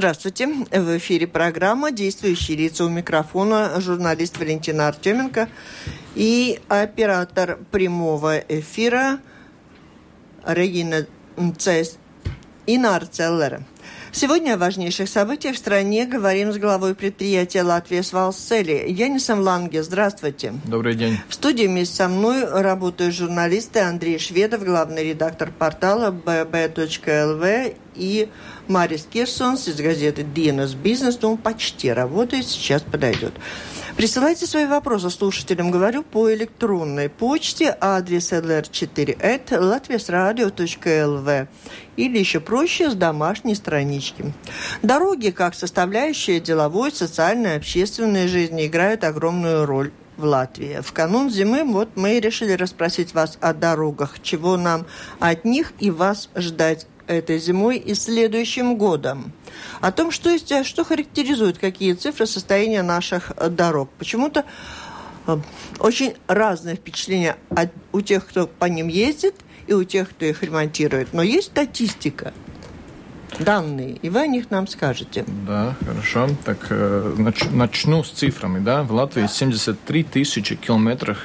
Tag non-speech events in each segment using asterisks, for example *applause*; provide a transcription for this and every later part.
Здравствуйте. В эфире программа «Действующие лица» у микрофона журналист Валентина Артеменко и оператор прямого эфира Регина Цес Инар Целлера. Сегодня о важнейших событиях в стране говорим с главой предприятия «Латвия Свалсели» Янисом Ланге. Здравствуйте. Добрый день. В студии вместе со мной работают журналисты Андрей Шведов, главный редактор портала bb.lv и Марис Кирсонс из газеты «Dienas Бизнес». Но он почти работает, сейчас подойдет. Присылайте свои вопросы слушателям, говорю, по электронной почте, адрес lr4 latviasradio.lv или еще проще с домашней странички. Дороги, как составляющая деловой, социальной, общественной жизни, играют огромную роль в Латвии. В канун зимы вот мы решили расспросить вас о дорогах, чего нам от них и вас ждать этой зимой и следующим годом. О том, что, есть, что характеризует, какие цифры состояния наших э, дорог. Почему-то э, очень разные впечатления от, у тех, кто по ним ездит, и у тех, кто их ремонтирует. Но есть статистика данные, и вы о них нам скажете. Да, хорошо. Так, э, начну с цифрами. Да? В Латвии 73 тысячи километров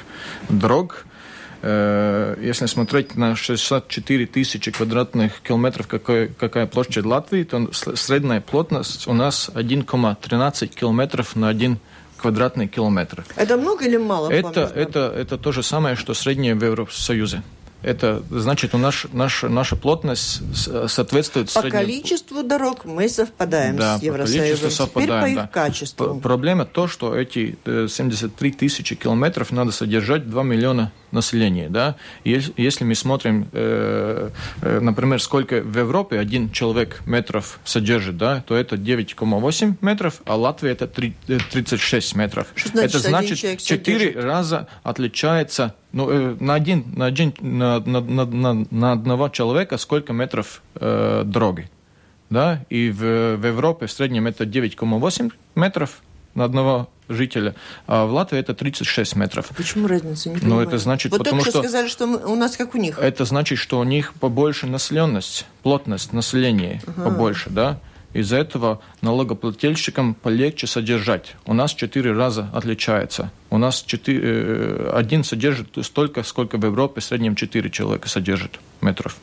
дорог, если смотреть на 64 тысячи квадратных километров, какой, какая площадь Латвии, то средняя плотность у нас 1,13 километров на 1 квадратный километр. Это много или мало? Это, это, это то же самое, что среднее в Евросоюзе. Это значит, у нас наша, наша плотность соответствует По среднему... количеству дорог мы совпадаем да, с Евросоюзом. совпадаем, Теперь по да. их качеству. Проблема то, что эти 73 э, тысячи километров надо содержать 2 миллиона населения. Да? Если мы смотрим, э, э, например, сколько в Европе один человек метров содержит, да, то это 9,8 метров, а Латвия это 3, 36 метров. Что значит, это значит 4 раза отличается ну, э, на, один, на, один, на, на, на, на одного человека сколько метров э, дороги. Да? И в, в Европе в среднем это 9,8 метров на одного жителя, а в Латвии это 36 метров. Почему разница? Не ну, это значит, вот потому только что... сказали, что мы, у нас как у них. Это значит, что у них побольше населенность, плотность населения ага. побольше, да? Из-за этого налогоплательщикам полегче содержать. У нас четыре раза отличается. У нас четыре, э, один содержит столько, сколько в Европе в среднем четыре человека содержит метров.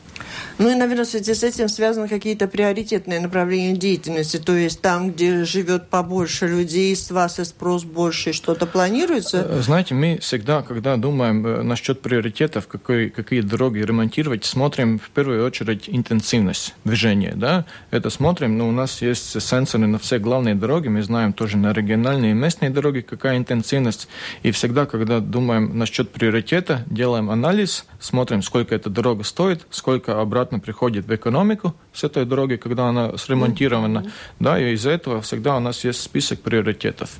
Ну и, наверное, в связи с этим связаны какие-то приоритетные направления деятельности. То есть там, где живет побольше людей, с вас и спрос больше, что-то планируется? Э, знаете, мы всегда, когда думаем э, насчет приоритетов, какой, какие дороги ремонтировать, смотрим в первую очередь интенсивность движения. Да? Это смотрим, но у нас есть сенсоры на все главные дороги, мы знаем тоже на региональные и местные дороги, какая интенсивность. И всегда, когда думаем насчет приоритета, делаем анализ, смотрим, сколько эта дорога стоит, сколько обратно приходит в экономику с этой дороги, когда она сремонтирована. Mm-hmm. Да, и из-за этого всегда у нас есть список приоритетов.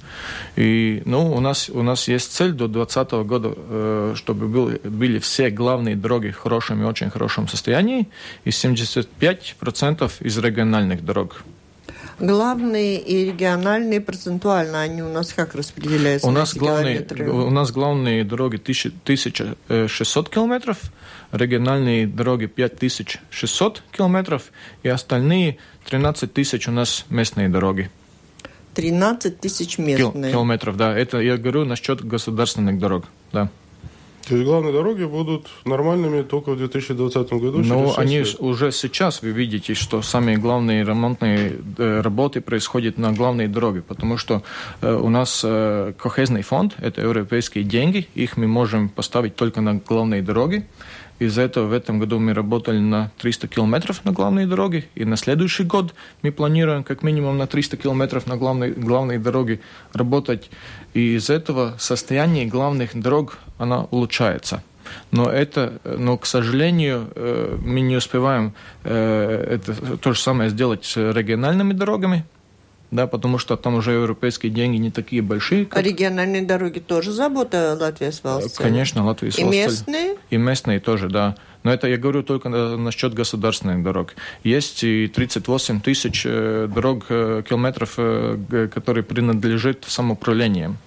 И ну, у, нас, у нас есть цель до 2020 года, э, чтобы был, были все главные дороги в хорошем и очень хорошем состоянии, и 75% из региональных дорог. Главные и региональные процентуально они у нас как распределяются? У нас, главные, у нас главные дороги 1600 километров, региональные дороги 5600 километров, и остальные 13 тысяч у нас местные дороги. 13 тысяч местные. километров, да. Это я говорю насчет государственных дорог, да. То есть главные дороги будут нормальными только в 2020 году? Ну, они лет. уже сейчас, вы видите, что самые главные ремонтные э, работы происходят на главной дороге, потому что э, у нас э, кохезный фонд, это европейские деньги, их мы можем поставить только на главные дороги. Из-за этого в этом году мы работали на 300 километров на главной дороге, и на следующий год мы планируем как минимум на 300 километров на главной, главной дороге работать. И из этого состояние главных дорог она улучшается. Но это, но, к сожалению, э, мы не успеваем э, это то же самое сделать с региональными дорогами, да, потому что там уже европейские деньги не такие большие. Как... А региональные дороги тоже забота Латвии с Конечно, Латвия с И местные? И местные тоже, да. Но это я говорю только насчет государственных дорог. Есть и 38 тысяч э, дорог, э, километров, э, которые принадлежат самоуправлениям.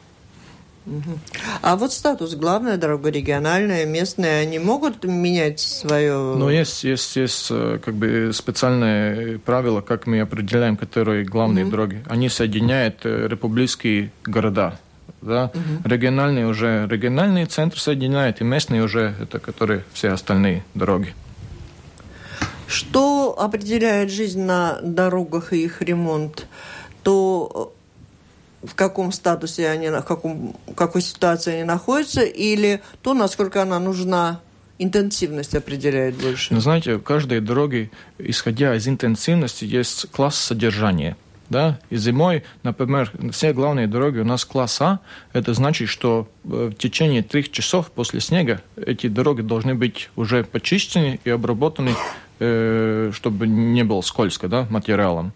А вот статус главная дорога, региональная, местная, они могут менять свое? Ну, есть, есть, есть как бы специальные правила, как мы определяем, которые главные mm-hmm. дороги. Они соединяют республиканские города да, угу. региональные уже региональные центры соединяют, и местные уже это которые все остальные дороги. Что определяет жизнь на дорогах и их ремонт? То в каком статусе они, в каком, какой ситуации они находятся, или то, насколько она нужна интенсивность определяет больше? Ну, знаете, в каждой дороге, исходя из интенсивности, есть класс содержания – да, и зимой, например, все главные дороги у нас класс А, это значит, что э, в течение трех часов после снега эти дороги должны быть уже почищены и обработаны чтобы не было скользко да, материалом.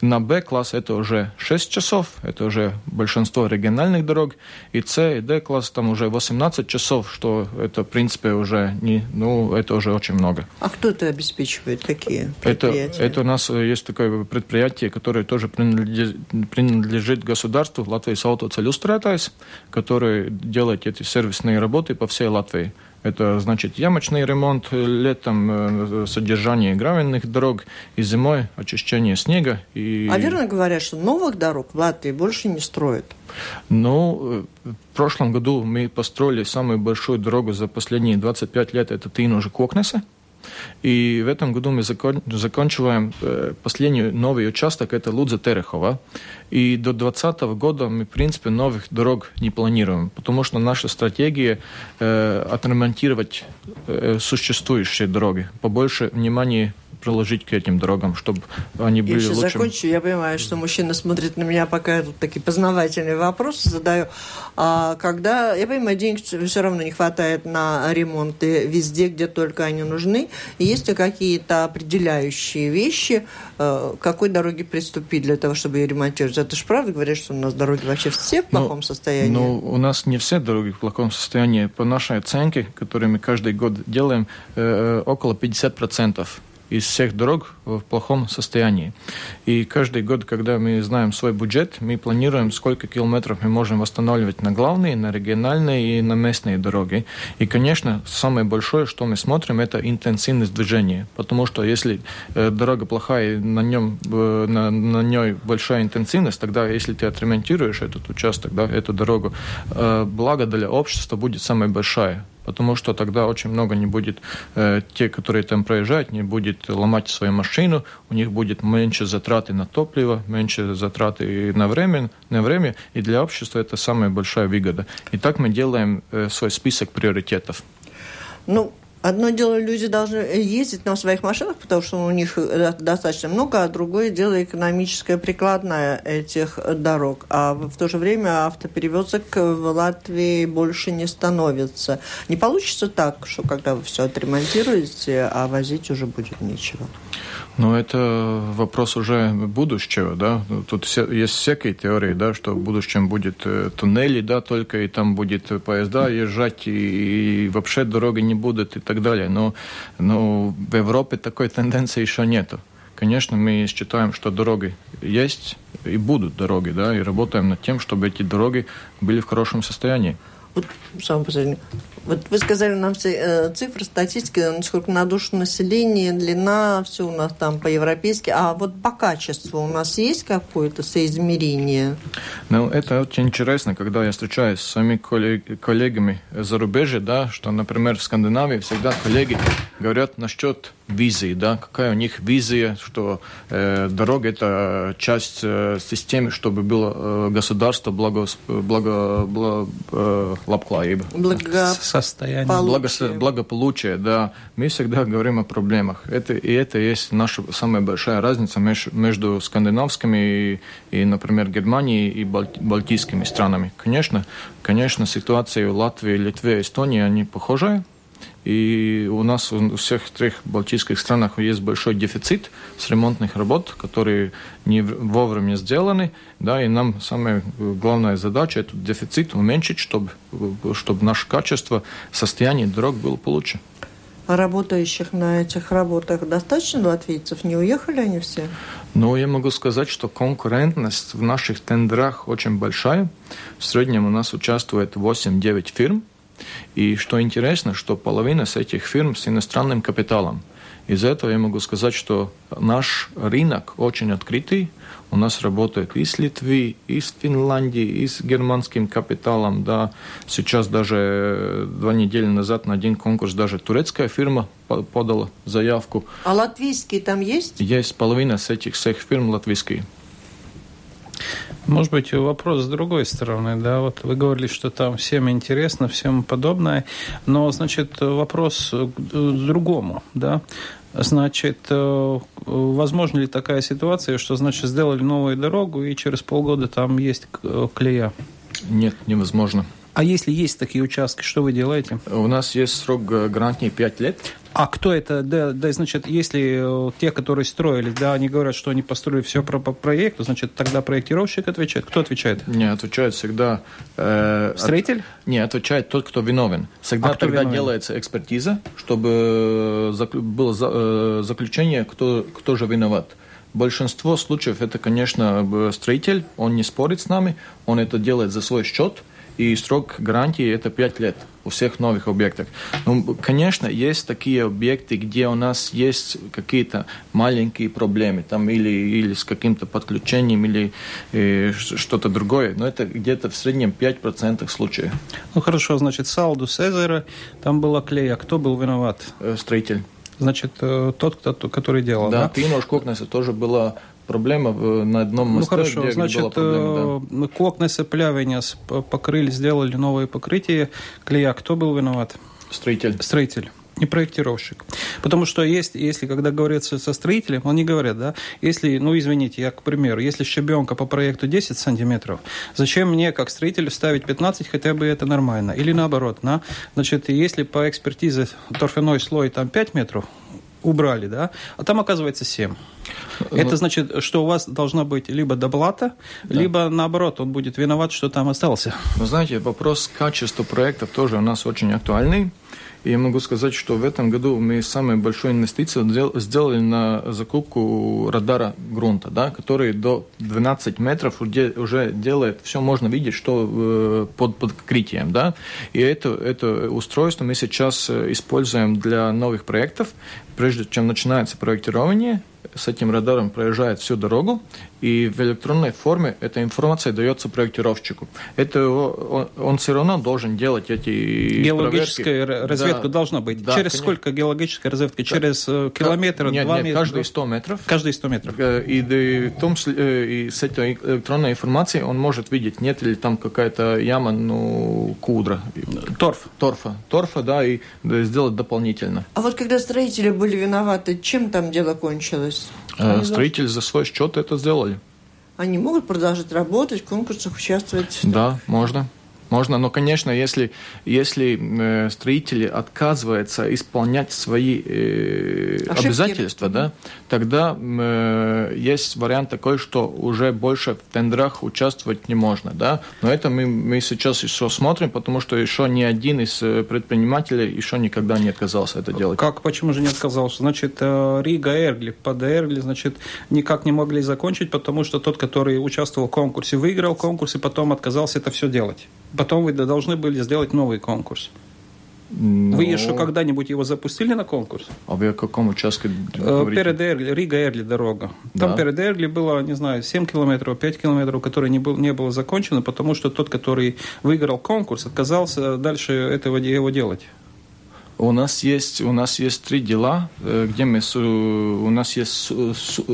На Б-класс это уже 6 часов, это уже большинство региональных дорог, и С и Д-класс там уже 18 часов, что это, в принципе, уже не, ну, это уже очень много. А кто это обеспечивает? Какие предприятия? Это, это у нас э, есть такое предприятие, которое тоже принадлежит, принадлежит государству, Латвии Саутоцелюстратайс, которое делает эти сервисные работы по всей Латвии. Это значит ямочный ремонт летом, э, содержание гравийных дорог, и зимой очищение снега. И... А верно говорят, что новых дорог в Латвии больше не строят? Ну, э, в прошлом году мы построили самую большую дорогу за последние 25 лет, это Тинужи Кокнеса. И в этом году мы закон, заканчиваем э, последний новый участок, это Лудза Терехова. И до 2020 года мы, в принципе, новых дорог не планируем, потому что наша стратегия э, отремонтировать э, существующие дороги, побольше внимания приложить к этим дорогам, чтобы они были я лучше. Я закончу. Я понимаю, что мужчина смотрит на меня, пока я тут такие познавательные вопросы задаю. А когда, я понимаю, денег все равно не хватает на ремонты везде, где только они нужны. Есть ли какие-то определяющие вещи, э, какой дороге приступить для того, чтобы ее ремонтировать? Это же правда говорят, что у нас дороги вообще все в ну, плохом ну, состоянии? Ну, у нас не все дороги в плохом состоянии. По нашей оценке, которую мы каждый год делаем, э, э около 50% из всех дорог в плохом состоянии. И каждый год, когда мы знаем свой бюджет, мы планируем, сколько километров мы можем восстанавливать на главные, на региональные и на местные дороги. И, конечно, самое большое, что мы смотрим, это интенсивность движения. Потому что если э, дорога плохая, на, нем, э, на, на ней большая интенсивность, тогда, если ты отремонтируешь этот участок, да, эту дорогу, э, благо для общества будет самая большая потому что тогда очень много не будет э, те, которые там проезжают, не будет ломать свою машину, у них будет меньше затраты на топливо, меньше затраты на время, на время, и для общества это самая большая выгода. И так мы делаем э, свой список приоритетов. Ну, Одно дело, люди должны ездить на своих машинах, потому что у них э, достаточно много, а другое дело экономическое прикладное этих дорог. А в то же время автоперевозок в Латвии больше не становится. Не получится так, что когда вы все отремонтируете, а возить уже будет нечего. Ну, это вопрос уже будущего, да. Тут все, есть всякие теории, да, что в будущем будет э, туннели, да, только и там будет поезда езжать, и, и вообще дороги не будут и так далее. Но, но в Европе такой тенденции еще нету. Конечно, мы считаем, что дороги есть и будут дороги, да, и работаем над тем, чтобы эти дороги были в хорошем состоянии. Вот, самое последнее. Вот вы сказали нам все э, цифры, статистики, сколько на душу населения, длина, все у нас там по-европейски. А вот по качеству у нас есть какое-то соизмерение? Ну, это очень интересно, когда я встречаюсь с своими коллегами за рубежи, да, что, например, в Скандинавии всегда коллеги говорят насчет визии, да, какая у них визия, что э, дорога это часть э, системы, чтобы было э, государство благо, благо, благо, э, благо состояние. Благо, благополучие, да. Мы всегда говорим о проблемах. Это, и это есть наша самая большая разница между скандинавскими и, и например, Германией и балтийскими странами. Конечно, конечно, ситуация в Латвии, Литве, Эстонии, они похожи, и у нас у всех трех балтийских странах есть большой дефицит с ремонтных работ, которые не вовремя сделаны, да, и нам самая главная задача этот дефицит уменьшить, чтобы, чтобы наше качество, состояние дорог было получше. А работающих на этих работах достаточно латвийцев? Не уехали они все? Ну, я могу сказать, что конкурентность в наших тендерах очень большая. В среднем у нас участвует 8-9 фирм. И что интересно, что половина с этих фирм с иностранным капиталом. Из этого я могу сказать, что наш рынок очень открытый, у нас работает и с Литвы, и с Финляндии, и с германским капиталом. Да. Сейчас даже э, два недели назад на один конкурс даже турецкая фирма подала заявку. А латвийские там есть? Есть половина с этих всех фирм латвийские. Может быть, вопрос с другой стороны, да, вот вы говорили, что там всем интересно, всем подобное, но, значит, вопрос к другому, да, Значит, э, возможно ли такая ситуация, что, значит, сделали новую дорогу, и через полгода там есть э, клея? Нет, невозможно. А если есть такие участки, что вы делаете? У нас есть срок гарантии 5 лет. А кто это? Да, да, значит, если э, те, которые строили, да, они говорят, что они построили все по, по проекту, значит, тогда проектировщик отвечает. Кто отвечает? Не, отвечает всегда... Э, Строитель? От, не, отвечает тот, кто виновен. Всегда а тогда виновен? делается экспертиза, чтобы было э, заключение, кто, кто же виноват. Большинство случаев это, конечно, строитель, он не спорит с нами, он это делает за свой счет – и срок гарантии это 5 лет у всех новых объектов. Ну, конечно, есть такие объекты, где у нас есть какие-то маленькие проблемы, там или, или с каким-то подключением, или э, что-то другое, но это где-то в среднем 5% случаев. Ну хорошо, значит, Салду Сезера, там была клея, кто был виноват? Э, строитель. Значит, э, тот, кто, который делал, да? Да, Пинош Кокнеса тоже была проблема на одном мосту, ну, хорошо. где Значит, была проблема, да. Кокнеса плявения покрыли, сделали новые покрытия. Клея, кто был виноват? Строитель. Строитель не проектировщик. Потому что есть, если когда говорят со строителем, они говорят, да, если, ну извините, я, к примеру, если щебенка по проекту 10 сантиметров, зачем мне, как строителю, ставить 15, хотя бы это нормально? Или наоборот, да? Значит, если по экспертизе торфяной слой там 5 метров, убрали, да, а там оказывается 7. Ну, Это значит, что у вас должна быть либо доплата, да. либо наоборот, он будет виноват, что там остался. Вы знаете, вопрос качества проектов тоже у нас очень актуальный. Я могу сказать, что в этом году мы самую большую инвестицию сделали на закупку радара грунта, да, который до 12 метров уже делает, все можно видеть, что э, под покрытием. Да. И это, это устройство мы сейчас э, используем для новых проектов. Прежде чем начинается проектирование, с этим радаром проезжает всю дорогу, и в электронной форме эта информация дается проектировщику. Это он, он все равно должен делать эти Геологическая проверки. разведка да, должна быть. Да, Через конечно. сколько геологическая разведка? Да. Через э, километр, нет, два нет, метра? каждые 100 метров. Каждые 100 метров. Э, и, и, в том, э, и с этой электронной информацией он может видеть, нет ли там какая-то яма, ну, кудра. Торф. Торфа. Торфа, да, и сделать дополнительно. А вот когда строители были виноваты, чем там дело кончилось? Они Строители должны... за свой счет это сделали. Они могут продолжать работать, в конкурсах участвовать? Да, можно. Можно, но, конечно, если, если э, строители отказываются исполнять свои э, обязательства, да, тогда э, есть вариант такой, что уже больше в тендерах участвовать не можно. Да? Но это мы, мы сейчас еще смотрим, потому что еще ни один из э, предпринимателей еще никогда не отказался это делать. Как, почему же не отказался? Значит, э, Рига Эргли, под Эргли, значит, никак не могли закончить, потому что тот, который участвовал в конкурсе, выиграл конкурс и потом отказался это все делать потом вы должны были сделать новый конкурс. Ну... Вы еще когда-нибудь его запустили на конкурс? А вы о каком участке э, Перед Эрли, Рига-Эрли дорога. Там да. перед Эрли было, не знаю, 7 километров, 5 километров, которые не, был, не было закончено, потому что тот, который выиграл конкурс, отказался дальше этого его делать. У нас есть у нас есть три дела, э, где мы у нас есть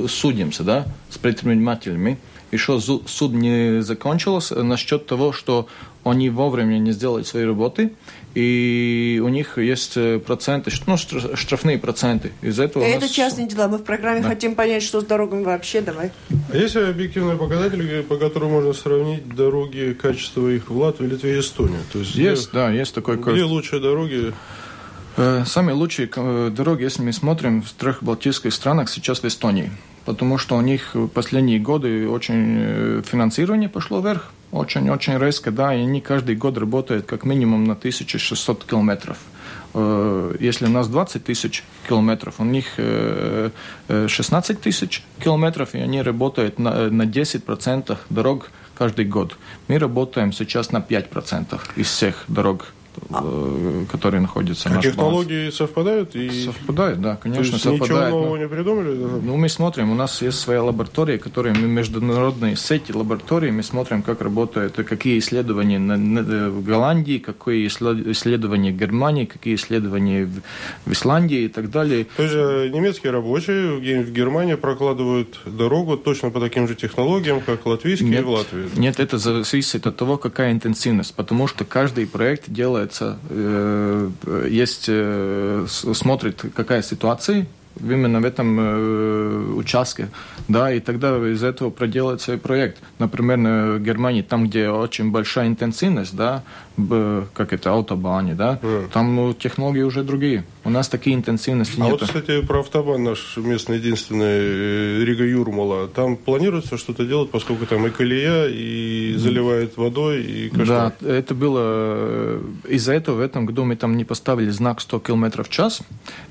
судимся, да, с предпринимателями. Еще суд не закончился насчет того, что они вовремя не сделали свои работы, и у них есть э, проценты, ну, штрафные проценты. Из этого Это нас... частные дела. Мы в программе да. хотим понять, что с дорогами вообще. Давай. А есть объективные показатели, по которым можно сравнить дороги, качество их в Латвии, Литве и Эстонии? То есть, есть, где, да, есть такой... Где лучшие дороги? Э, самые лучшие э, дороги, если мы смотрим в трех балтийских странах, сейчас в Эстонии. Потому что у них в последние годы очень э, финансирование пошло вверх, очень-очень резко, да, и они каждый год работают как минимум на 1600 километров. Если у нас 20 тысяч километров, у них 16 тысяч километров, и они работают на, на 10% дорог каждый год. Мы работаем сейчас на 5% из всех дорог а. которые находятся а технологии совпадают? И... Совпадают, да, конечно, То есть совпадают. Ничего нового не придумали? Ну, мы смотрим, у нас есть своя лаборатория, которые мы международные сети лабораторий, мы смотрим, как работают, какие исследования на, на, в Голландии, какие исследования в Германии, какие исследования в, в Исландии и так далее. То есть э, немецкие рабочие в Германии прокладывают дорогу точно по таким же технологиям, как латвийские нет, в Латвии? Нет, это зависит от того, какая интенсивность, потому что каждый проект делает делается, э, есть, э, смотрит, какая ситуация, именно в этом э, участке, да, и тогда из этого проделается и проект. Например, в Германии, там, где очень большая интенсивность, да, как это, автобане, да, mm. там ну, технологии уже другие. У нас такие интенсивности а нет. А вот, кстати, про автобан наш местный единственный, э, Рига Юрмала, там планируется что-то делать, поскольку там и колея, и заливает водой, и каштан. Да, это было... Э, из-за этого в этом году мы там не поставили знак 100 км в час,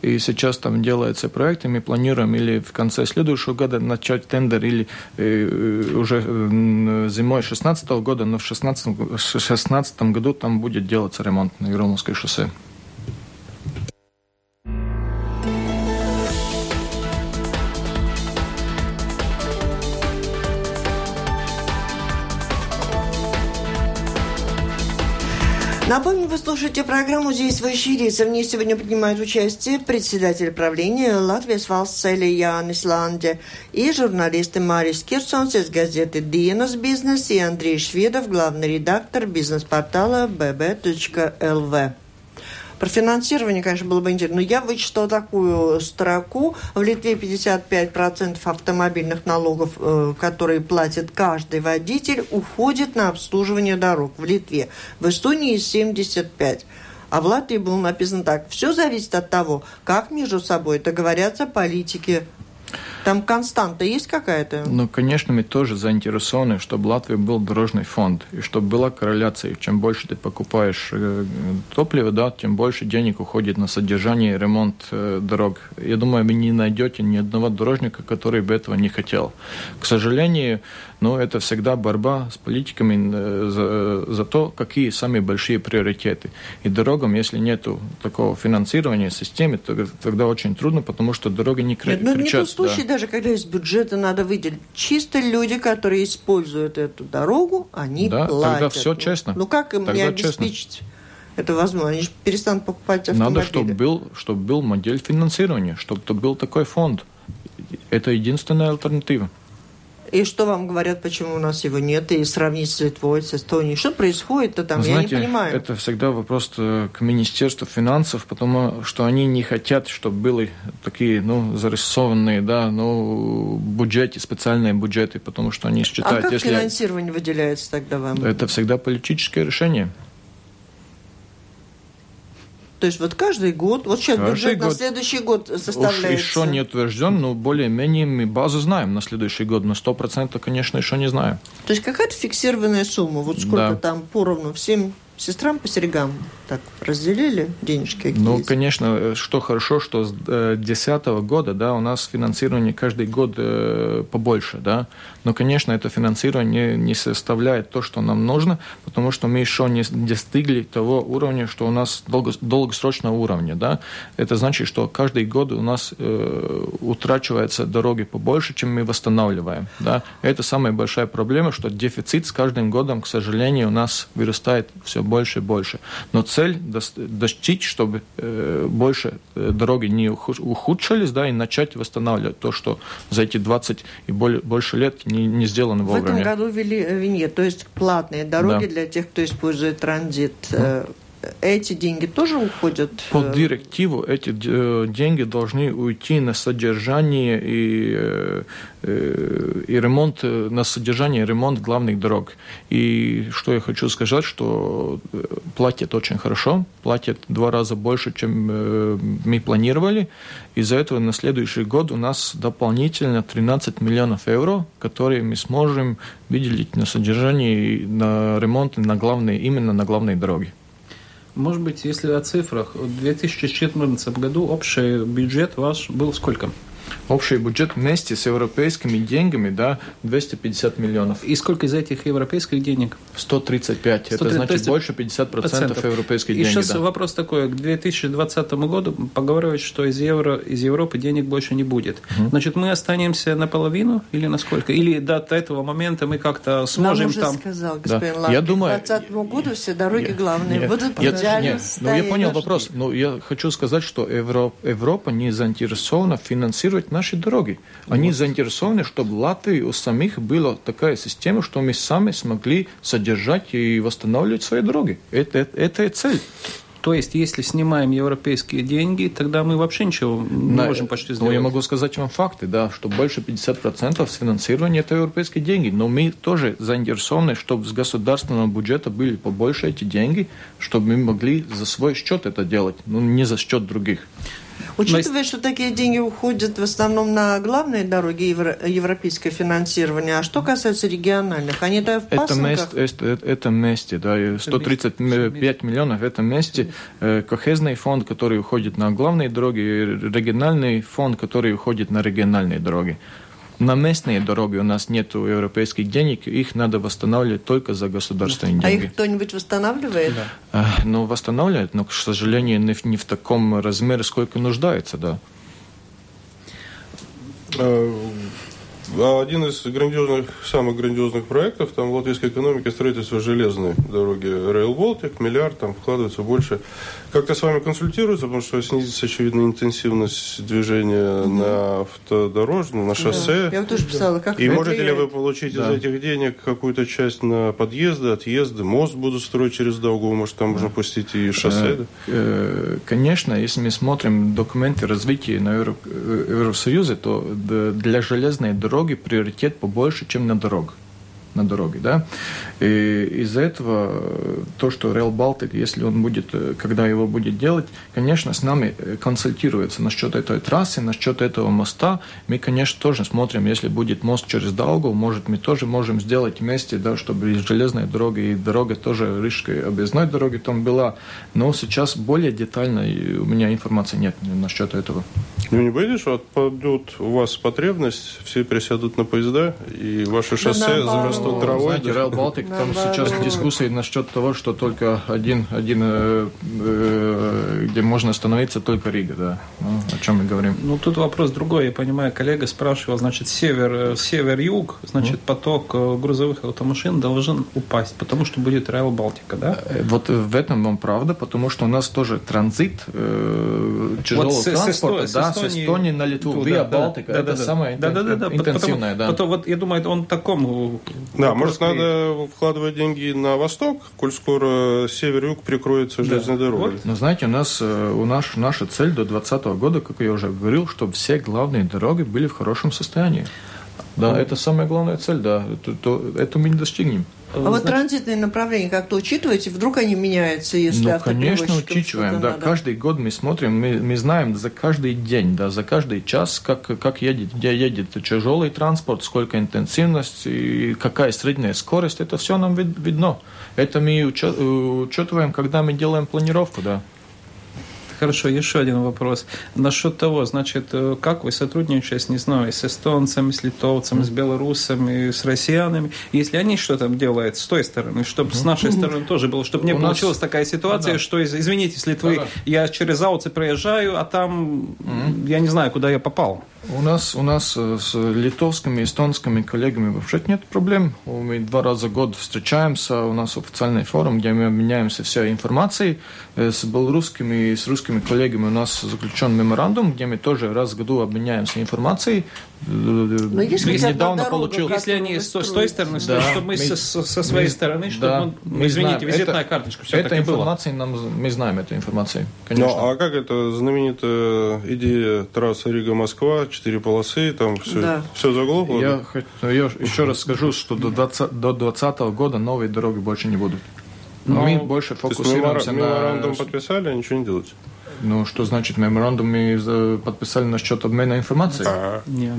и сейчас там делается мы планируем или в конце следующего года начать тендер, или э, уже зимой 2016 года, но в 2016 году там будет делаться ремонт на Ермоловское шоссе. Напомню, вы слушаете программу «Здесь в эфире». В ней сегодня принимают участие председатель правления Латвии Валсцели Янис Ланде и журналисты Марис Кирсонс из газеты «Dienas Бизнес» и Андрей Шведов, главный редактор бизнес-портала bb.lv. Про финансирование, конечно, было бы интересно. Но я вычитала такую строку. В Литве 55% автомобильных налогов, э, которые платит каждый водитель, уходит на обслуживание дорог в Литве. В Эстонии 75%. А в Латвии было написано так. Все зависит от того, как между собой договорятся политики там константа есть какая-то? Ну, конечно, мы тоже заинтересованы, чтобы в Латвии был дорожный фонд, и чтобы была корреляция. Чем больше ты покупаешь э, топливо, да, тем больше денег уходит на содержание и ремонт э, дорог. Я думаю, вы не найдете ни одного дорожника, который бы этого не хотел. К сожалению, ну, это всегда борьба с политиками э, за, за то, какие самые большие приоритеты. И дорогам, если нет такого финансирования в системе, то, тогда очень трудно, потому что дороги не кричат. Нет, ну, не тот случай, да даже когда из бюджета надо выделить. Чисто люди, которые используют эту дорогу, они да, платят. тогда все честно. Ну как им тогда не обеспечить? Честно. Это возможно. Они же перестанут покупать автомобили. Надо, чтобы был, чтобы был модель финансирования, чтобы был такой фонд. Это единственная альтернатива. И что вам говорят, почему у нас его нет, и сравнить с Литвой, с Эстонией? Что происходит-то там? Знаете, Я не понимаю. Это всегда вопрос к Министерству финансов, потому что они не хотят, чтобы были такие, ну, зарисованные, да, ну, бюджеты, специальные бюджеты, потому что они считают... А как если... финансирование выделяется тогда вам? Это всегда политическое решение. То есть вот каждый год, вот сейчас каждый бюджет год. на следующий год составляется. Уж еще не утвержден, но более-менее мы базу знаем на следующий год, но сто процентов, конечно, еще не знаем. То есть какая-то фиксированная сумма, вот сколько да. там поровну всем сестрам по серегам так разделили денежки? Какие ну, есть? конечно, что хорошо, что с 2010 э, года, да, у нас финансирование каждый год э, побольше, да, но, конечно, это финансирование не составляет то, что нам нужно, потому что мы еще не достигли того уровня, что у нас долго, долгосрочного уровня, да. Это значит, что каждый год у нас э, утрачивается дороги побольше, чем мы восстанавливаем, да. Это самая большая проблема, что дефицит с каждым годом, к сожалению, у нас вырастает все больше и больше. Но цель достичь, чтобы э, больше э, дороги не ухудшились, да, и начать восстанавливать то, что за эти 20 и более, больше лет не, не сделано вовремя. В этом году ввели э, виньет, то есть платные дороги да. для тех, кто использует транзит. Mm. Эти деньги тоже уходят? По директиву эти деньги должны уйти на содержание и, и ремонт, на содержание и ремонт главных дорог. И что я хочу сказать, что платят очень хорошо, платят два раза больше, чем мы планировали. Из-за этого на следующий год у нас дополнительно 13 миллионов евро, которые мы сможем выделить на содержание, на ремонт, на главные, именно на главные дороги. Может быть, если о цифрах, в 2014 году общий бюджет ваш был сколько? Общий бюджет вместе с европейскими деньгами, да, 250 миллионов. И сколько из этих европейских денег? 135. 130, это значит больше 50% процентов европейских денег. И сейчас да. вопрос такой. К 2020 году поговаривают, что из, евро, из Европы денег больше не будет. Угу. Значит, мы останемся наполовину или насколько? Или до, до этого момента мы как-то сможем Нам уже там... сказал господин да. Лапин, я думаю, к 2020 году все дороги я, главные я, будут я, я, ну, я понял вопрос. Но я хочу сказать, что Европа, Европа не заинтересована финансировать наши дороги. Они вот. заинтересованы, чтобы в Латвии у самих была такая система, что мы сами смогли содержать и восстанавливать свои дороги. Это, это, это цель. То есть, если снимаем европейские деньги, тогда мы вообще ничего не На, можем почти сделать. Ну, я могу сказать вам факты, да, что больше 50% с финансирования это европейские деньги. Но мы тоже заинтересованы, чтобы с государственного бюджета были побольше эти деньги, чтобы мы могли за свой счет это делать, ну, не за счет других. Учитывая, что такие деньги уходят в основном на главные дороги евро, европейское финансирование, а что касается региональных, они то в это месте, это, это месте, да, 135 миллионов в этом месте, э, кохезный фонд, который уходит на главные дороги, региональный фонд, который уходит на региональные дороги. На местные дороги у нас нет европейских денег, их надо восстанавливать только за государственные а деньги. А их кто-нибудь восстанавливает? Да. Ну, восстанавливает, но, к сожалению, не в, не в таком размере, сколько нуждается, да. Э, один из грандиозных, самых грандиозных проектов там в латвийской экономике строительство железной дороги Rail Baltic, миллиард, там вкладывается больше. Как-то с вами консультируются, потому что снизится, очевидно, интенсивность движения угу. на автодорожном, на шоссе. Да. Я тоже писала, как И можете ли вы получить да. из этих денег какую-то часть на подъезды, отъезды, мост будут строить через Долгу, может, там можно пустить и шоссе? Да? Э, конечно, если мы смотрим документы развития на э, Евросоюзе, то для железной дороги дороги приоритет побольше, чем на дорогах на дороге, да. И из-за этого то, что Rail Baltic, если он будет, когда его будет делать, конечно, с нами консультируется насчет этой трассы, насчет этого моста. Мы, конечно, тоже смотрим, если будет мост через Долгу, может, мы тоже можем сделать вместе, да, чтобы и железная дорога, и дорога тоже Рижской объездной дороги там была. Но сейчас более детально у меня информации нет насчет этого. Ну, не боитесь, что отпадет у вас потребность, все присядут на поезда, и ваше шоссе да, зарастут травой? Знаете, Rail Baltic, там сейчас дискуссии насчет того, что только один, один э, э, где можно остановиться, только Рига, да. Ну, о чем мы говорим? Ну, тут вопрос другой. Я понимаю, коллега спрашивал, значит, север, э, север-юг, значит, поток грузовых автомашин должен упасть, потому что будет Rail Балтика, да? Вот в этом вам правда, потому что у нас тоже транзит э, тяжелого вот транспорта, с, да, Эстонии, с Эстонии на Литву, Виа да, Балтика, да, это да, самое да, да, да, да, интенсивное, потом, да. Потом, вот я думаю, он такому... Да, может, надо вкладывать деньги на восток, коль скоро север-юг прикроется железной да. дорогой. Вот. Но знаете, у нас, э, у нас наша цель до 2020 года, как я уже говорил, чтобы все главные дороги были в хорошем состоянии. Да, это самая главная цель, да. Это, то, это мы не достигнем. А вот транзитные направления как-то учитываете? Вдруг они меняются, если Ну, конечно, учитываем. Да, надо? каждый год мы смотрим, мы, мы знаем за каждый день, да, за каждый час, как, как едет, где едет тяжелый транспорт, сколько интенсивность, и какая средняя скорость. Это все нам вид, видно. Это мы учитываем, когда мы делаем планировку, да. Хорошо, еще один вопрос. Насчет того, значит, э, как вы сотрудничаете, не знаю, с эстонцами, с литовцами, с белорусами, с россиянами, если они что-то делают с той стороны, чтобы с нашей стороны тоже было, чтобы не У получилась нас... такая ситуация, да. что, извините, с Литвы да, я через Ауцы проезжаю, а там я не знаю, куда я попал. У нас, у нас э, с литовскими, эстонскими коллегами вообще нет проблем. Мы два раза в год встречаемся, у нас официальный форум, где мы обменяемся всей информацией. Э, с белорусскими и с русскими коллегами у нас заключен меморандум, где мы тоже раз в году обменяемся информацией. Но если недавно дорога, получил... Если они с, с той стороны, Да. что мы, Мы- со, со своей мы- стороны, что, да, ну, мы извините, знаем. визитная Это- карточка, все было. информация нам, мы знаем эту информацию, Ну, конечно. а как это знаменитая идея трассы Рига-Москва, четыре полосы, там все, Да. все заглохло? Я, хот- я еще раз скажу, что до 20, до 2020 года новые дороги больше не будут. Но- мы больше То есть фокусируемся мемора- на... меморандум подписали, а ничего не делать? Ну, что значит меморандум? Мы за- подписали насчет обмена информацией. А, Не.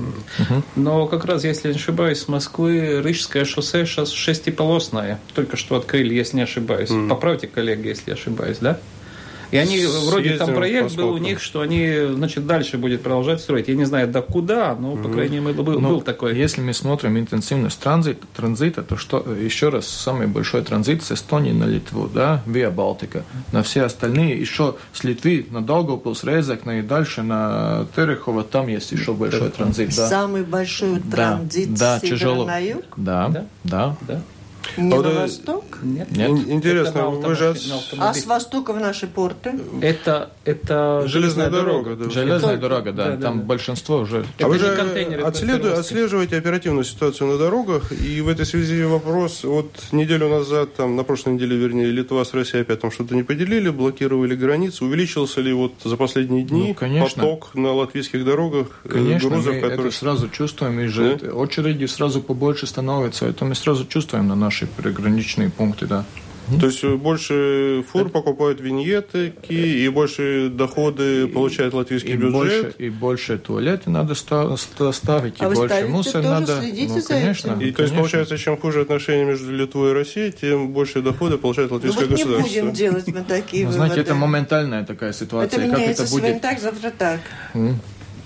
Но как раз, если не ошибаюсь, с Москвы Рижское шоссе сейчас шестиполосное. Только что открыли, если не ошибаюсь. Поправьте, коллеги, если я ошибаюсь, да? И они, вроде там Съездим, проект был у посмотрим. них, что они, значит, дальше будет продолжать строить. Я не знаю, до куда, но, по крайней мере, был, Ну, был такой. Если мы смотрим интенсивность транзита, транзита, то что еще раз самый большой транзит с Эстонии на Литву, да, Виа Балтика. На все остальные еще с Литвы на Долгопилс, Резекна и дальше на Терехово, там есть еще большой транзит, да. Самый большой Да, транзит да, с севера тяжело. на юг, Да, Да? да. Да? Не А на вот, э, восток, Нет? Нет. ин- Интересно, Это на вы же... на а с востока в наши порты. Это, это Железная дорога, да. Железная Только- дорога, да, да, да, там да. большинство уже. Это а вы же контейнеры, это отследу- отслеживаете оперативную ситуацию на дорогах, и в этой связи вопрос, вот неделю назад, там, на прошлой неделе, вернее, Литва с Россией опять там что-то не поделили, блокировали границу, увеличился ли вот за последние дни Ну, конечно. поток на латвийских дорогах э, Конечно, грузов, мы которые... это сразу чувствуем, и же Да? очереди сразу побольше становятся, это мы сразу чувствуем на наши приграничные пункты, да. То есть э, больше фур покупают виньеты, и больше доходы получает латвийский и бюджет. больше, и больше туалеты надо ста- ста- ставить, и А вы больше мусор надо. следите ну, за конечно, этим? И то есть конечно. получается, чем хуже отношения между Литвой и Россией, тем больше дохода получает Ну латвийское вот не государство. будем делать мы такие Ну, знаете, выводы. это моментальная такая Это ситуация. как меняется это сегодня будет? так, завтра так.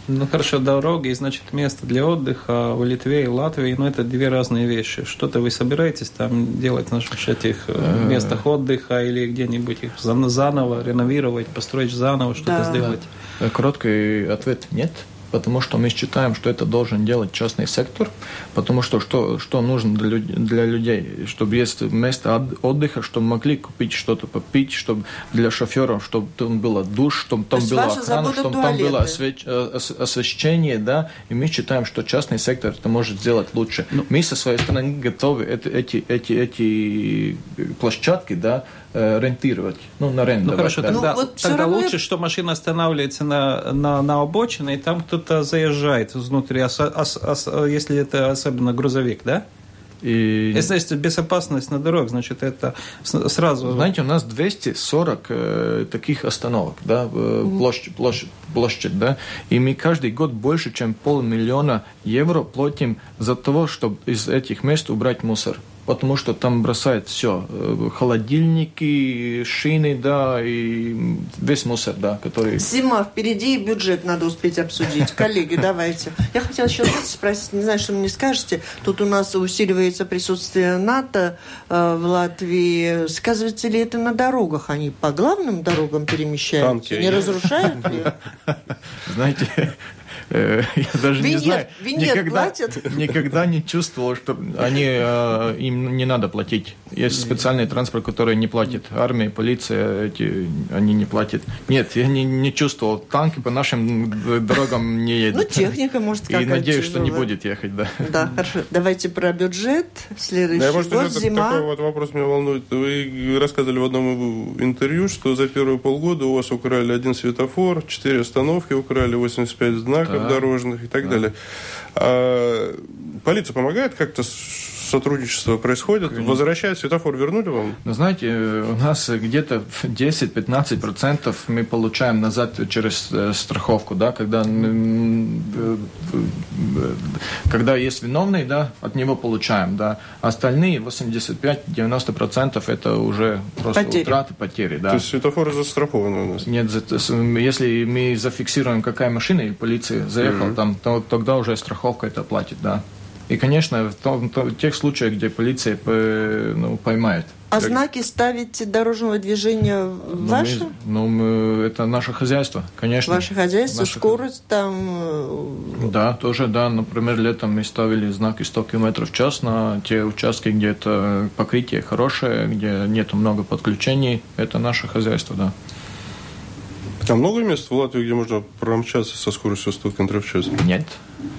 Ну хорошо, дороги, значит, место для отдыха в Литве и Латвии, но это две разные вещи. Что-то вы собираетесь там делать на этих э, местах отдыха или где-нибудь их зан- заново реновировать, построить заново, что-то Да. сделать? Э, Короткий ответ – нет. Потому что мы считаем, что это должен делать частный сектор, потому что что, что нужно для, для людей, чтобы есть место от- отдыха, чтобы могли купить что-то попить, чтобы для шоферов, чтобы там было душ, чтобы там была ваша охрана, чтобы там было туалеты. освеч- э, ос- освещение, да, и мы считаем, что частный сектор это может сделать лучше. Мы со своей стороны готовы это- эти, эти, эти площадки, да, э, рентировать, ну, Ну арендовать. хорошо, да. тогда, Ну, вот тогда равно лучше, я- что машина останавливается на, на, на обочине, и там кто-то заезжает изнутри, ос- ос- ос- если это особенно грузовик, да? И... Если есть безопасность на дорогах, значит, это сразу... Знаете, у нас 240 э, таких остановок, да, э, площадь, площадь, площадь, да, и мы каждый год больше, чем полмиллиона евро платим за то, чтобы из этих мест убрать мусор. Потому что там бросают все, холодильники, шины, да, и весь мусор, да, который... Зима впереди, и бюджет надо успеть обсудить. *laughs* Коллеги, давайте. Я хотела еще спросить, не знаю, что мне скажете. Тут у нас усиливается присутствие НАТО э, в Латвии. Сказывается ли это на дорогах? Они по главным дорогам перемещаются? Танки. Не разрушают ли? *laughs* Знаете, э, *laughs* я даже не Виньет- знаю. виньет никогда, платят? никогда не чувствовал, что они, э, им не надо платить. Есть специальный транспорт, который не платит. Армия, полиция, эти, они не платят. Нет, я не, не чувствовал. Танки по нашим дорогам не едут. Ну, техника, может, *laughs* И какая-то надеюсь, что не тяжелая. будет ехать, да. Да, хорошо. Давайте про бюджет. Следующий Да, может, год, это зима. такой вот вопрос меня волнует. Вы рассказывали в одном интервью, что за первые полгода у вас украли один светофор, четыре остановки украли, 85 знаков Да. Дорожных и так далее. А полиция помогает как-то сотрудничество происходит? Возвращают светофор, вернули вам? Но знаете, э, у нас где-то 10-15% мы получаем назад через э, страховку, да, когда, э, когда есть виновный, да, от него получаем, да. Остальные 85-90% это уже просто Потери. утраты, потери, да. То есть светофоры застрахованы у нас? Нет, если мы зафиксируем, какая машина, и полиция заехала там, то тогда уже страховка это платит, да. И, конечно, в, том, в тех случаях, где полиция ну, поймает. А как... знаки ставите дорожного движения ну, ваши? Мы, ну, мы, это наше хозяйство, конечно. Ваше хозяйство, наше... скорость там... Э, да, тоже, да. Например, летом мы ставили знаки 100 км в час на те участки, где это покрытие хорошее, где нет много подключений. Это наше хозяйство, да. А много мест в Латвии, где можно промчаться со скоростью 100 км в час? Нет.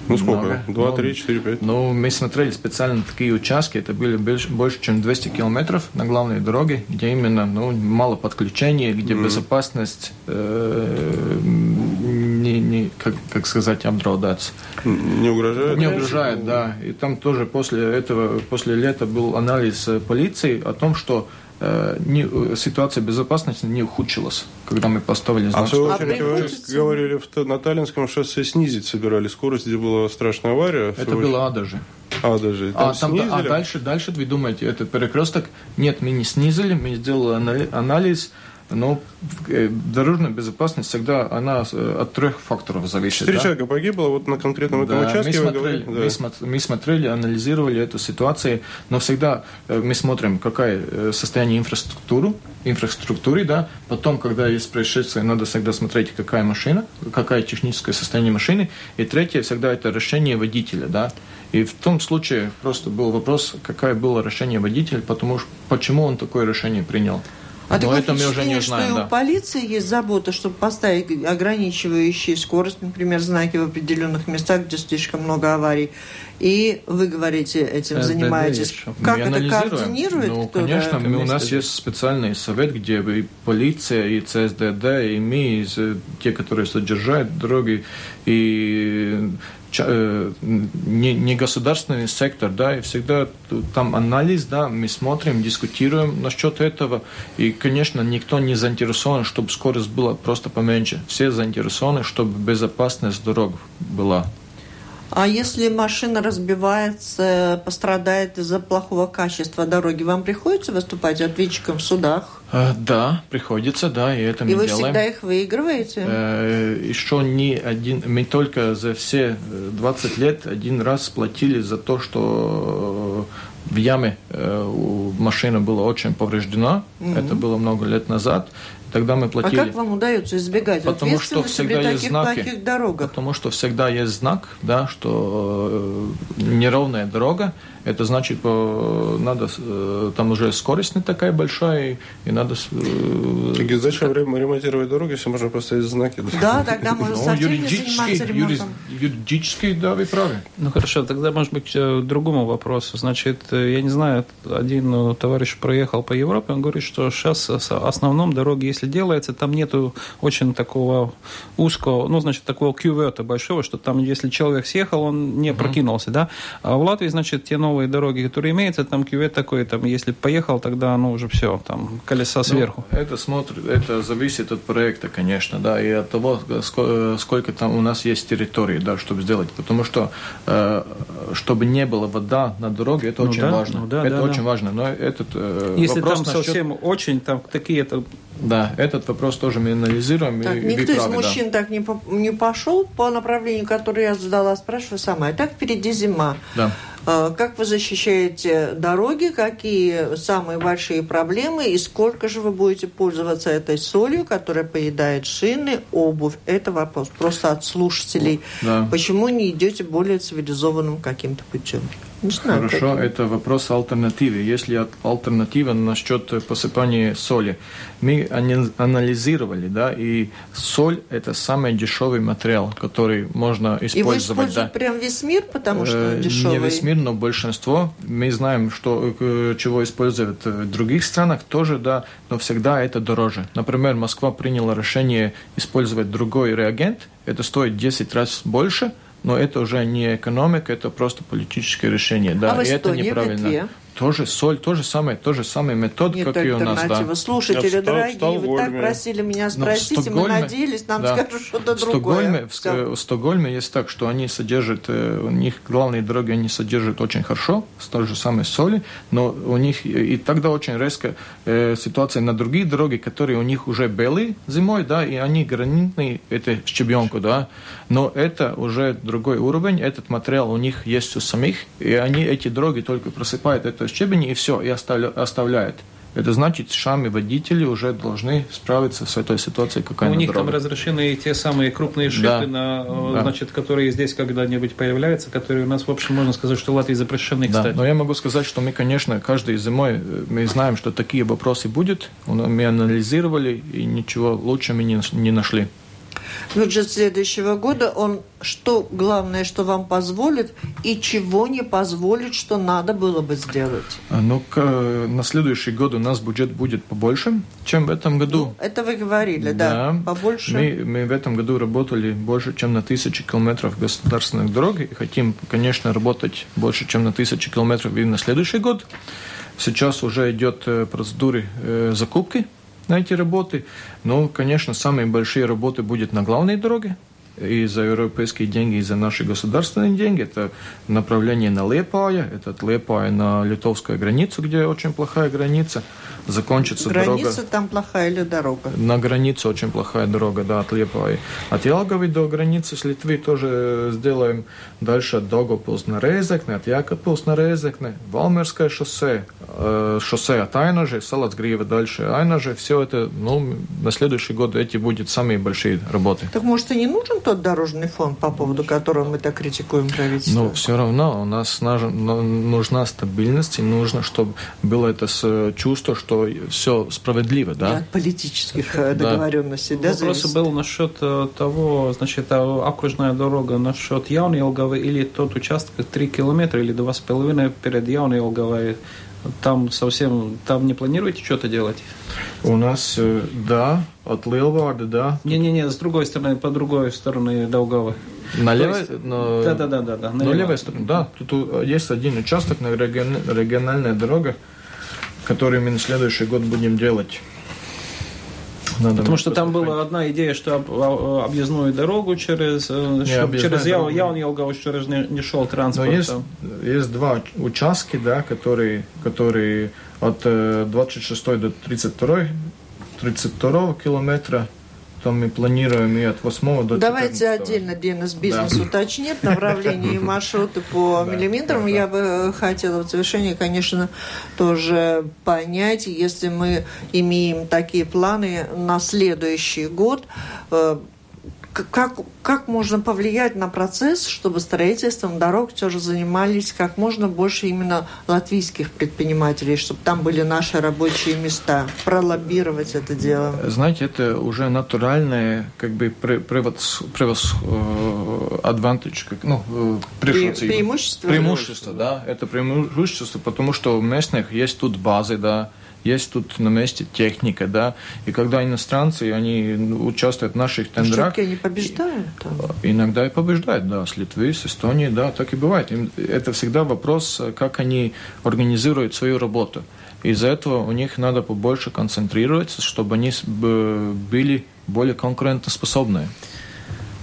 Ну сколько? Два, три, четыре, пять? Ну, мы смотрели специально такие участки, это были больше, больше чем 200 километров на главной дороге, где именно ну, мало подключений, где mm. безопасность э, не, не как, как сказать, обдраудаться. Не угрожает? Не угрожает, да. И там тоже после этого, после лета был анализ полиции о том, что Э, не, ситуация безопасности не ухудшилась, когда мы поставили знак. А в свою очередь, вы говорили, на Таллинском шоссе снизить собирали скорость, где была страшная авария. Это было Адажи. Адажи. Там а, там, а дальше, дальше, вы думаете, этот перекресток? Нет, мы не снизили, мы сделали анализ, но э, дорожная безопасность всегда она э, от трех факторов зависит. Четыре да? человека погибло вот на конкретном этом да, участке. Мы смотрели, да. мы, смотри, мы смотрели, анализировали эту ситуацию, но всегда э, мы смотрим, какое состояние инфраструктуры, инфраструктуры, да. Потом, когда есть происшествие, надо всегда смотреть, какая машина, какое техническое состояние машины. И третье, всегда это решение водителя, да. И в том случае просто был вопрос, какое было решение водителя, потому что почему он такое решение принял. А такое это мы уже не знаем, что да. у полиции есть забота, чтобы поставить ограничивающие скорость, например, знаки в определенных местах, где слишком много аварий. И вы говорите, этим СДД занимаетесь. Еще. Как мы это координирует? Ну, конечно, мы, у нас есть специальный совет, где и полиция, и ЦСДД, и мы, и те, которые содержат дороги, и Э, не, не государственный сектор, да, и всегда там анализ, да, мы смотрим, дискутируем насчет этого, и, конечно, никто не заинтересован, чтобы скорость была просто поменьше. Все заинтересованы, чтобы безопасность дорог была. А если машина разбивается, пострадает из-за плохого качества дороги, вам приходится выступать ответчиком в судах? А, да, приходится, да, и это и мы вы делаем. всегда их выигрываете? Э, еще не один, мы только за все 20 лет один раз платили за то, что в яме э, машина была очень повреждена. Mm-hmm. Это было много лет назад. Тогда мы платили. А как вам удается избегать потому что всегда при есть знаки, плохих дорогах? Потому что всегда есть знак, да, что э, неровная дорога, это значит, надо, э, там уже скорость не такая большая, и надо... Так зачем ремонтировать дороги, если можно поставить знаки? Да, тогда можно ну, заниматься ремонтом. Юридически, да, вы правы. Ну хорошо, тогда, может быть, к другому вопросу. Значит, я не знаю, один товарищ проехал по Европе, он говорит, что сейчас в основном дороги, если делается, там нету очень такого узкого, ну, значит, такого кювета большого, что там, если человек съехал, он не прокинулся, да? А в Латвии, значит, те новые новые дороги, которые имеются, там кювет такой, там, если поехал, тогда, ну, уже все, там, колеса ну, сверху. Ну, это смотрит, это зависит от проекта, конечно, да, и от того, сколько там у нас есть территории, да, чтобы сделать, потому что, э, чтобы не было вода на дороге, это ну, очень да, важно, ну, да, это да, очень да. важно, но этот э, Если там насчет... совсем очень, там такие, это да, этот вопрос тоже мы анализируем. Так, и, никто и правы, из мужчин да. так не, по, не пошел по направлению, которое я задала, спрашиваю сама. Так впереди зима. Да. А, как вы защищаете дороги, какие самые большие проблемы и сколько же вы будете пользоваться этой солью, которая поедает шины, обувь? Это вопрос просто от слушателей. Да. Почему не идете более цивилизованным каким-то путем? Хорошо, как... это вопрос альтернативы. Если альтернатива насчет посыпания соли, мы анализировали, да, и соль – это самый дешевый материал, который можно использовать. И вы да. прям весь мир, потому что э, дешевый? Не весь мир, но большинство. Мы знаем, что, э, чего используют в других странах тоже, да, но всегда это дороже. Например, Москва приняла решение использовать другой реагент, это стоит 10 раз больше – но это уже не экономика, это просто политическое решение. Да, а в и это неправильно. Какие? Тоже соль, то же самое, то же самое метод, Нет как и у нас. Да. Слушатели, Я дорогие, Сток- вы так Стокгольме. просили меня в спросить, и мы Стокгольме- надеялись, нам да. скажут что-то Стокгольме, другое. в. Ск- в Стокгольме есть так, что они содержат, э, у них главные дороги они содержат очень хорошо, с той же самой соли, но у них и тогда очень резко э, ситуация на другие дороги, которые у них уже были зимой, да, и они гранитные, это щебенку, да, но это уже другой уровень, этот материал у них есть у самих, и они эти дороги только просыпают это щебень и все, и оставля- оставляют. Это значит, сами водители уже должны справиться с этой ситуацией, какая у них там дороге. разрешены и те самые крупные шипы, Да. на, э, Да. значит, которые здесь когда-нибудь появляются, которые у нас, в общем, можно сказать, что в Латвии запрещены, Да, кстати. но я могу сказать, что мы, конечно, каждой зимой э, мы знаем, что такие вопросы будут. Мы анализировали и ничего лучше мы не, не нашли. Бюджет следующего года, он что главное, что вам позволит, и чего не позволит, что надо было бы сделать? А, Ну, к- на следующий год у нас бюджет будет побольше, чем в этом году. Это вы говорили, да, побольше. Мы, мы в этом году работали больше, чем на тысячи километров государственных дорог. И хотим, конечно, работать больше, чем на тысячи километров и на следующий год. Сейчас уже идет э, процедуры э, закупки на эти работы. Но, конечно, самые большие работы будут на главной дороге. И за европейские деньги, и за наши государственные деньги. Это направление на Лепая, это от Лепая на литовскую границу, где очень плохая граница. Закончится дорога... Граница там плохая или дорога? На границе очень плохая дорога, да, от Лепаи. От Ялговой до границы с Литвы тоже сделаем. Дальше от Догопилс на Резекне, от Якопилс на Резекне, Валмерское шоссе, шоссе от Айнажи, Салацгрива дальше Айнажи. Все это, ну, на следующий год эти будут самые большие работы. Так может и не нужен тот дорожный фонд, по поводу которого мы так критикуем правительство? Но все равно у нас нужна стабильность, и нужно, чтобы было это чувство, что все справедливо, да? От политических э, Да. договоренностей, да, Вопрос зависит? был насчет э, того, значит, а окружная дорога насчет Яунилговой или тот участок 3 километра или 2,5 перед Яунилговой. Там совсем, там не планируете что-то делать? У нас, э, да, от Лилварда, да, Не-не-не, с другой стороны, по другой стороне Долговой. На левой, есть- на- Да-да-да. да, на левой стороне, да. Тут у- есть один участок на регион- региональная дорога, который мы на следующий год будем делать. Надо Потому что там была одна идея, что об- о- объездную дорогу через, э, через Яу- дорога. Яунилгову через не, не шел Но транспорт. есть, там. есть два участки, да, которые, которые от э, 26 до 32, 32 километра. Там мы планируем и от 8 до 14. Давайте отдельно Денис бизнес Да. *laughs* уточнит направление и маршруты по Да, миллиметрам. да. Я бы э, хотела в завершении, конечно, тоже понять, если мы имеем такие планы на следующий год, э, как, как можно повлиять на процесс, чтобы строительством дорог все же занимались как можно больше именно латвийских предпринимателей, чтобы там были наши рабочие места, пролоббировать это дело. Знаете, это уже натуральное, как бы, пре- превос, превос, э, advantage, как, ну, э, превосходство. преимущество? Преимущество, да. Это преимущество, потому что у местных есть тут базы, да, есть тут на месте техника, да. И когда иностранцы, они ну, участвуют в наших тендерах, Все-таки они побеждают там. Иногда и побеждают, да, с Литвы, с Эстонии, да, так и бывает. Им- Это всегда вопрос, э, как они организируют свою работу. Из-за этого у них надо побольше концентрироваться, чтобы они были более конкурентоспособные.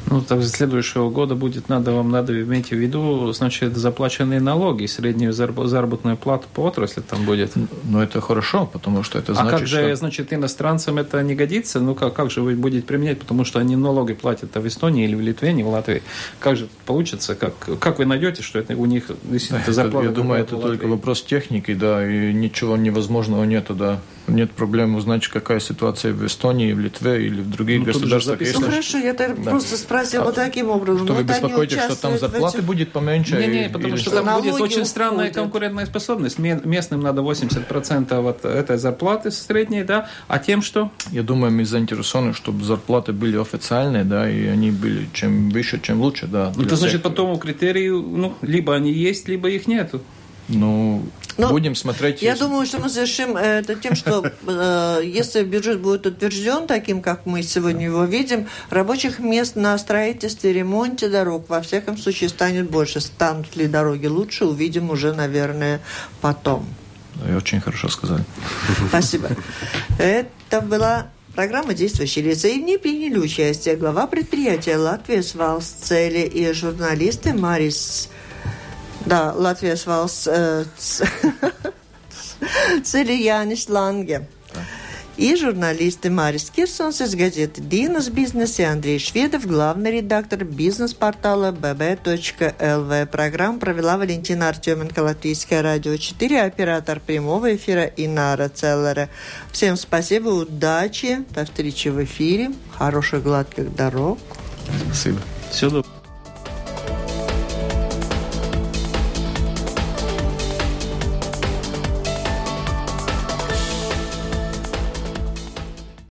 Ну, так с следующего года будет надо вам надо иметь в виду, значит, заплаченные налоги, среднюю зараб- заработную плату по отрасли там будет. Но это хорошо, потому что это а значит, как же, что... значит, иностранцам это не годится? Ну, как, как же вы будете применять? Потому что они налоги платят а в Эстонии или в Литве, не в Латвии. Как же получится? Как, как вы найдете, что это у них действительно Это, зарплата? я думаю, это только вопрос техники, да, и ничего невозможного нету, да. Нет проблем узнать, какая ситуация в Эстонии, в Литве или в других Ну, государствах. записано. Ну Если- хорошо, я так Да. просто спросила А таким образом. Что вы Вот они беспокоитесь, что там зарплаты этих- будет поменьше? Не-не, и- потому или что что? там будет очень странная уходят. конкурентная способность. Ме- Местным надо 80% от этой зарплаты средней, да, а тем, что Я думаю, мы заинтересованы, чтобы зарплаты были официальные, да, и они были чем выше, чем лучше, да. Ну, это значит, по тому критерию, ну, либо они есть, либо их нету. Ну, Ну, будем смотреть. Я если- думаю, что мы завершим э, это тем, что э, если бюджет будет утвержден таким, как мы сегодня его видим, рабочих мест на строительстве, ремонте дорог, во всяком случае, станет больше. Станут ли дороги лучше, увидим уже, наверное, потом. И очень хорошо сказали. Спасибо. Это была Программа «Действующие лица» и в ней приняли участие глава предприятия «Латвия Свалс Цели» и журналисты Марис... Да, «Латвия Свалс э, Цели *laughs* Янис Ланге» и журналисты Марис Кирсонс из газеты «Динус Бизнес» и Андрей Шведов, главный редактор бизнес-портала bb.lv. Программу провела Валентина Артеменко, Латвийское радио 4, оператор прямого эфира Инара Целлера. Всем спасибо, удачи, до встречи в эфире, хороших гладких дорог. Спасибо. Всего доброго.